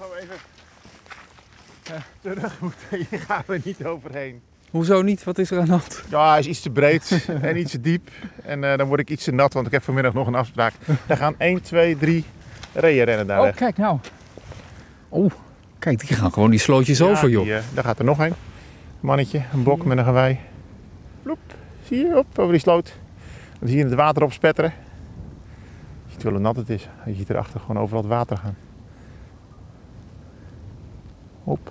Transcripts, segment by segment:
gewoon even uh, terug moeten. Hier gaan we niet overheen. Hoezo niet? Wat is er aan de hand? Ja, hij is iets te breed en iets te diep. En uh, dan word ik iets te nat, want ik heb vanmiddag nog een afspraak. Daar gaan 1, 2, 3 reeën rennen daar Oh, weg. kijk nou. Oh, kijk, die gaan gewoon die slootjes Ja, over, joh. die, uh, daar gaat er nog een. Mannetje, een bok met een gewei. Loep, zie je, op, over die sloot. Dan zie je het water opspetteren. Je ziet wel hoe nat het is. Je ziet erachter gewoon overal het water gaan. Hop.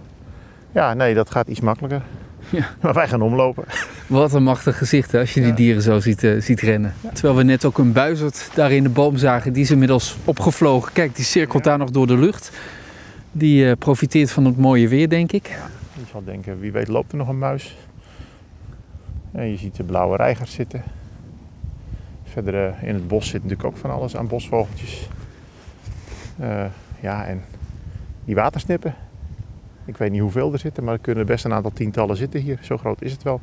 Ja, nee, dat gaat iets makkelijker. Ja. Maar wij gaan omlopen. Wat een machtig gezicht hè, als je die Ja. dieren zo ziet, eh, ziet rennen. Terwijl we net ook een buizerd daar in de boom zagen. Die is inmiddels opgevlogen. Kijk, die cirkelt daar nog door de lucht. Die eh, profiteert van het mooie weer, denk ik. Je zal denken, wie weet loopt er nog een muis. En je ziet de blauwe reigers zitten. Verder eh, in het bos zit natuurlijk ook van alles aan bosvogeltjes. Ja, en die watersnippen. Ik weet niet hoeveel er zitten, maar er kunnen best een aantal tientallen zitten hier. Zo groot is het wel.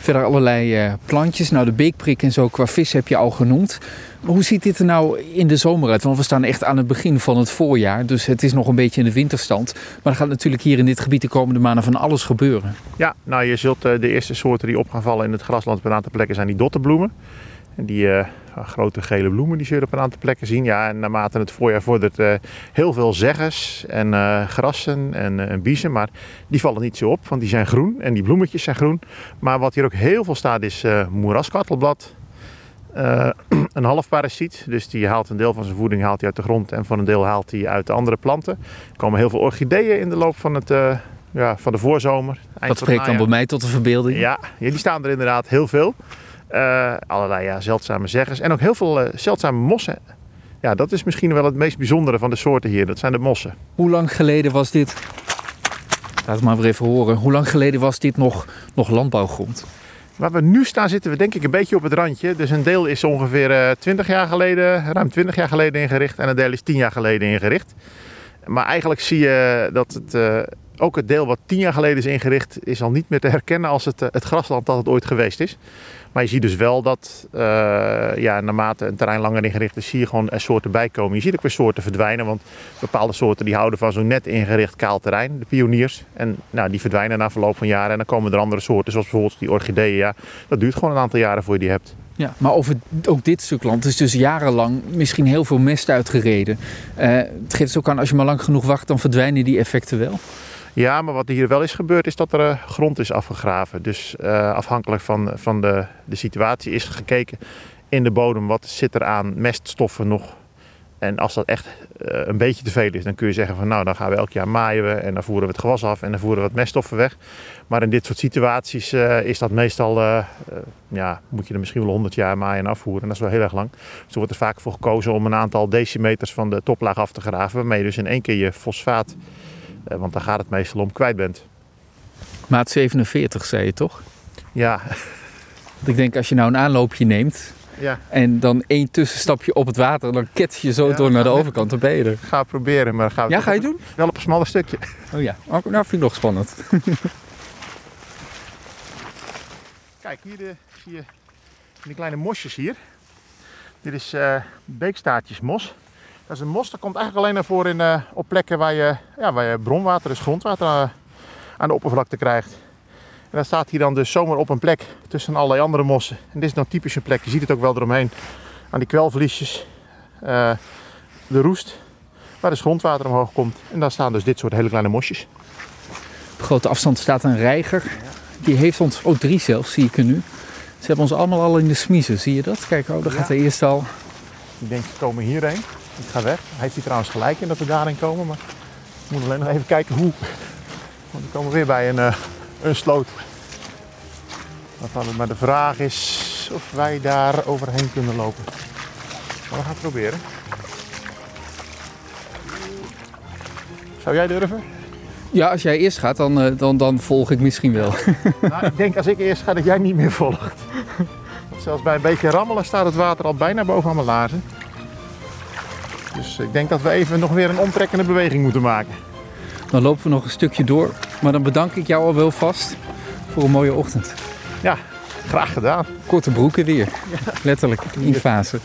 Verder allerlei eh, plantjes. Nou, de beekprik en zo qua vis heb je al genoemd. Maar hoe ziet dit er nou in de zomer uit? Want we staan echt aan het begin van het voorjaar. Dus het is nog een beetje in de winterstand. Maar er gaat natuurlijk hier in dit gebied de komende maanden van alles gebeuren. Ja, nou je zult eh, de eerste soorten die op gaan vallen in het grasland op een aantal plekken zijn die dottenbloemen. En die eh, grote gele bloemen die zul je op een aantal plekken zien. Ja, en naarmate het voorjaar vordert eh, heel veel zeggers en eh, grassen en, en biezen. Maar die vallen niet zo op, want die zijn groen en die bloemetjes zijn groen. Maar wat hier ook heel veel staat is moeraskattelblad. Eh, een halfparasiet, dus die haalt een deel van zijn voeding haalt hij uit de grond en voor een deel haalt hij uit de andere planten. Er komen heel veel orchideeën in de loop van, het, ja, van de voorzomer. Van Dat spreekt dan bij mij tot de verbeelding. Ja, die staan er inderdaad heel veel. Eh, allerlei ja, zeldzame zeggers en ook heel veel eh, zeldzame mossen. Ja, dat is misschien wel het meest bijzondere van de soorten hier. Dat zijn de mossen. Hoe lang geleden was dit... Laat het maar weer even horen. Hoe lang geleden was dit nog, nog landbouwgrond? Waar we nu staan zitten we denk ik een beetje op het randje. Dus een deel is ongeveer eh 20 jaar geleden, ruim 20 jaar geleden ingericht. En een deel is 10 jaar geleden ingericht. Maar eigenlijk zie je dat het, ook het deel wat 10 jaar geleden is ingericht... is al niet meer te herkennen als het, eh, het grasland dat het ooit geweest is. Maar je ziet dus wel dat eh, ja, naarmate een terrein langer ingericht is... zie je gewoon er soorten bijkomen. Je ziet ook weer soorten verdwijnen. Want bepaalde soorten die houden van zo'n net ingericht kaal terrein. De pioniers. En nou, die verdwijnen na verloop van jaren. En dan komen er andere soorten, zoals bijvoorbeeld die orchideeën. Ja, dat duurt gewoon een aantal jaren voor je die hebt. Ja, maar over ook dit stuk land is dus jarenlang misschien heel veel mest uitgereden. Eh, het geeft dus ook aan, als je maar lang genoeg wacht, dan verdwijnen die effecten wel. Ja, maar wat hier wel is gebeurd is dat er eh, grond is afgegraven. Dus eh, afhankelijk van, van de, de situatie is gekeken in de bodem wat zit er aan meststoffen nog. En als dat echt eh, een beetje te veel is, dan kun je zeggen van nou dan gaan we elk jaar maaien we en dan voeren we het gewas af en dan voeren we wat meststoffen weg. Maar in dit soort situaties eh, is dat meestal, eh, ja, moet je er misschien wel 100 jaar maaien en afvoeren. En dat is wel heel erg lang. Dus er wordt er vaak voor gekozen om een aantal decimeters van de toplaag af te graven. Waarmee je dus in één keer je fosfaat, want daar gaat het meestal om, kwijt bent. Maat 47, zei je toch? Ja, Want ik denk, als je nou een aanloopje neemt ja. en dan één tussenstapje op het water, dan kets je zo Ja, door naar de overkant, dan ben je er. ga het proberen, maar gaan we Ja, ga je doen? wel op een smalle stukje. Oh ja, oh, nou vind ik nog spannend. Kijk, hier eh, zie je die kleine mosjes hier. Dit is eh beekstaartjesmos. Dat is een mos, dat komt eigenlijk alleen naar voren in, eh, op plekken waar je, ja, waar je bronwater, dus grondwater, aan de oppervlakte krijgt. En dat staat hier dan dus zomaar op een plek tussen allerlei andere mossen. En dit is dan typisch een plek, je ziet het ook wel eromheen. Aan die kwelverliesjes, eh, de roest, waar dus grondwater omhoog komt. En daar staan dus dit soort hele kleine mosjes. Op grote afstand staat een reiger. Die heeft ons, oh drie zelfs, zie ik er nu. Ze hebben ons allemaal al in de smiezen, zie je dat? Kijk, oh, daar Ja. gaat de eerste al. Ik denk, we komen hierheen. Ik ga weg. Hij heeft hier trouwens gelijk in dat we daarin komen. Maar we moeten alleen nog even kijken hoe. Want we komen weer bij een, eh, een sloot. Waarvan het maar de vraag is of wij daar overheen kunnen lopen. Maar we gaan het proberen. Zou jij durven? Ja, als jij eerst gaat, dan, eh, dan, dan volg ik misschien wel. nou, ik denk als ik eerst ga dat jij niet meer volgt. Want zelfs bij een beetje rammelen staat het water al bijna boven aan mijn laarzen. Dus ik denk dat we even nog weer een omtrekkende beweging moeten maken. Dan lopen we nog een stukje door. Maar dan bedank ik jou al wel vast voor een mooie ochtend. Ja, graag gedaan. Korte broeken weer. Letterlijk, in fase.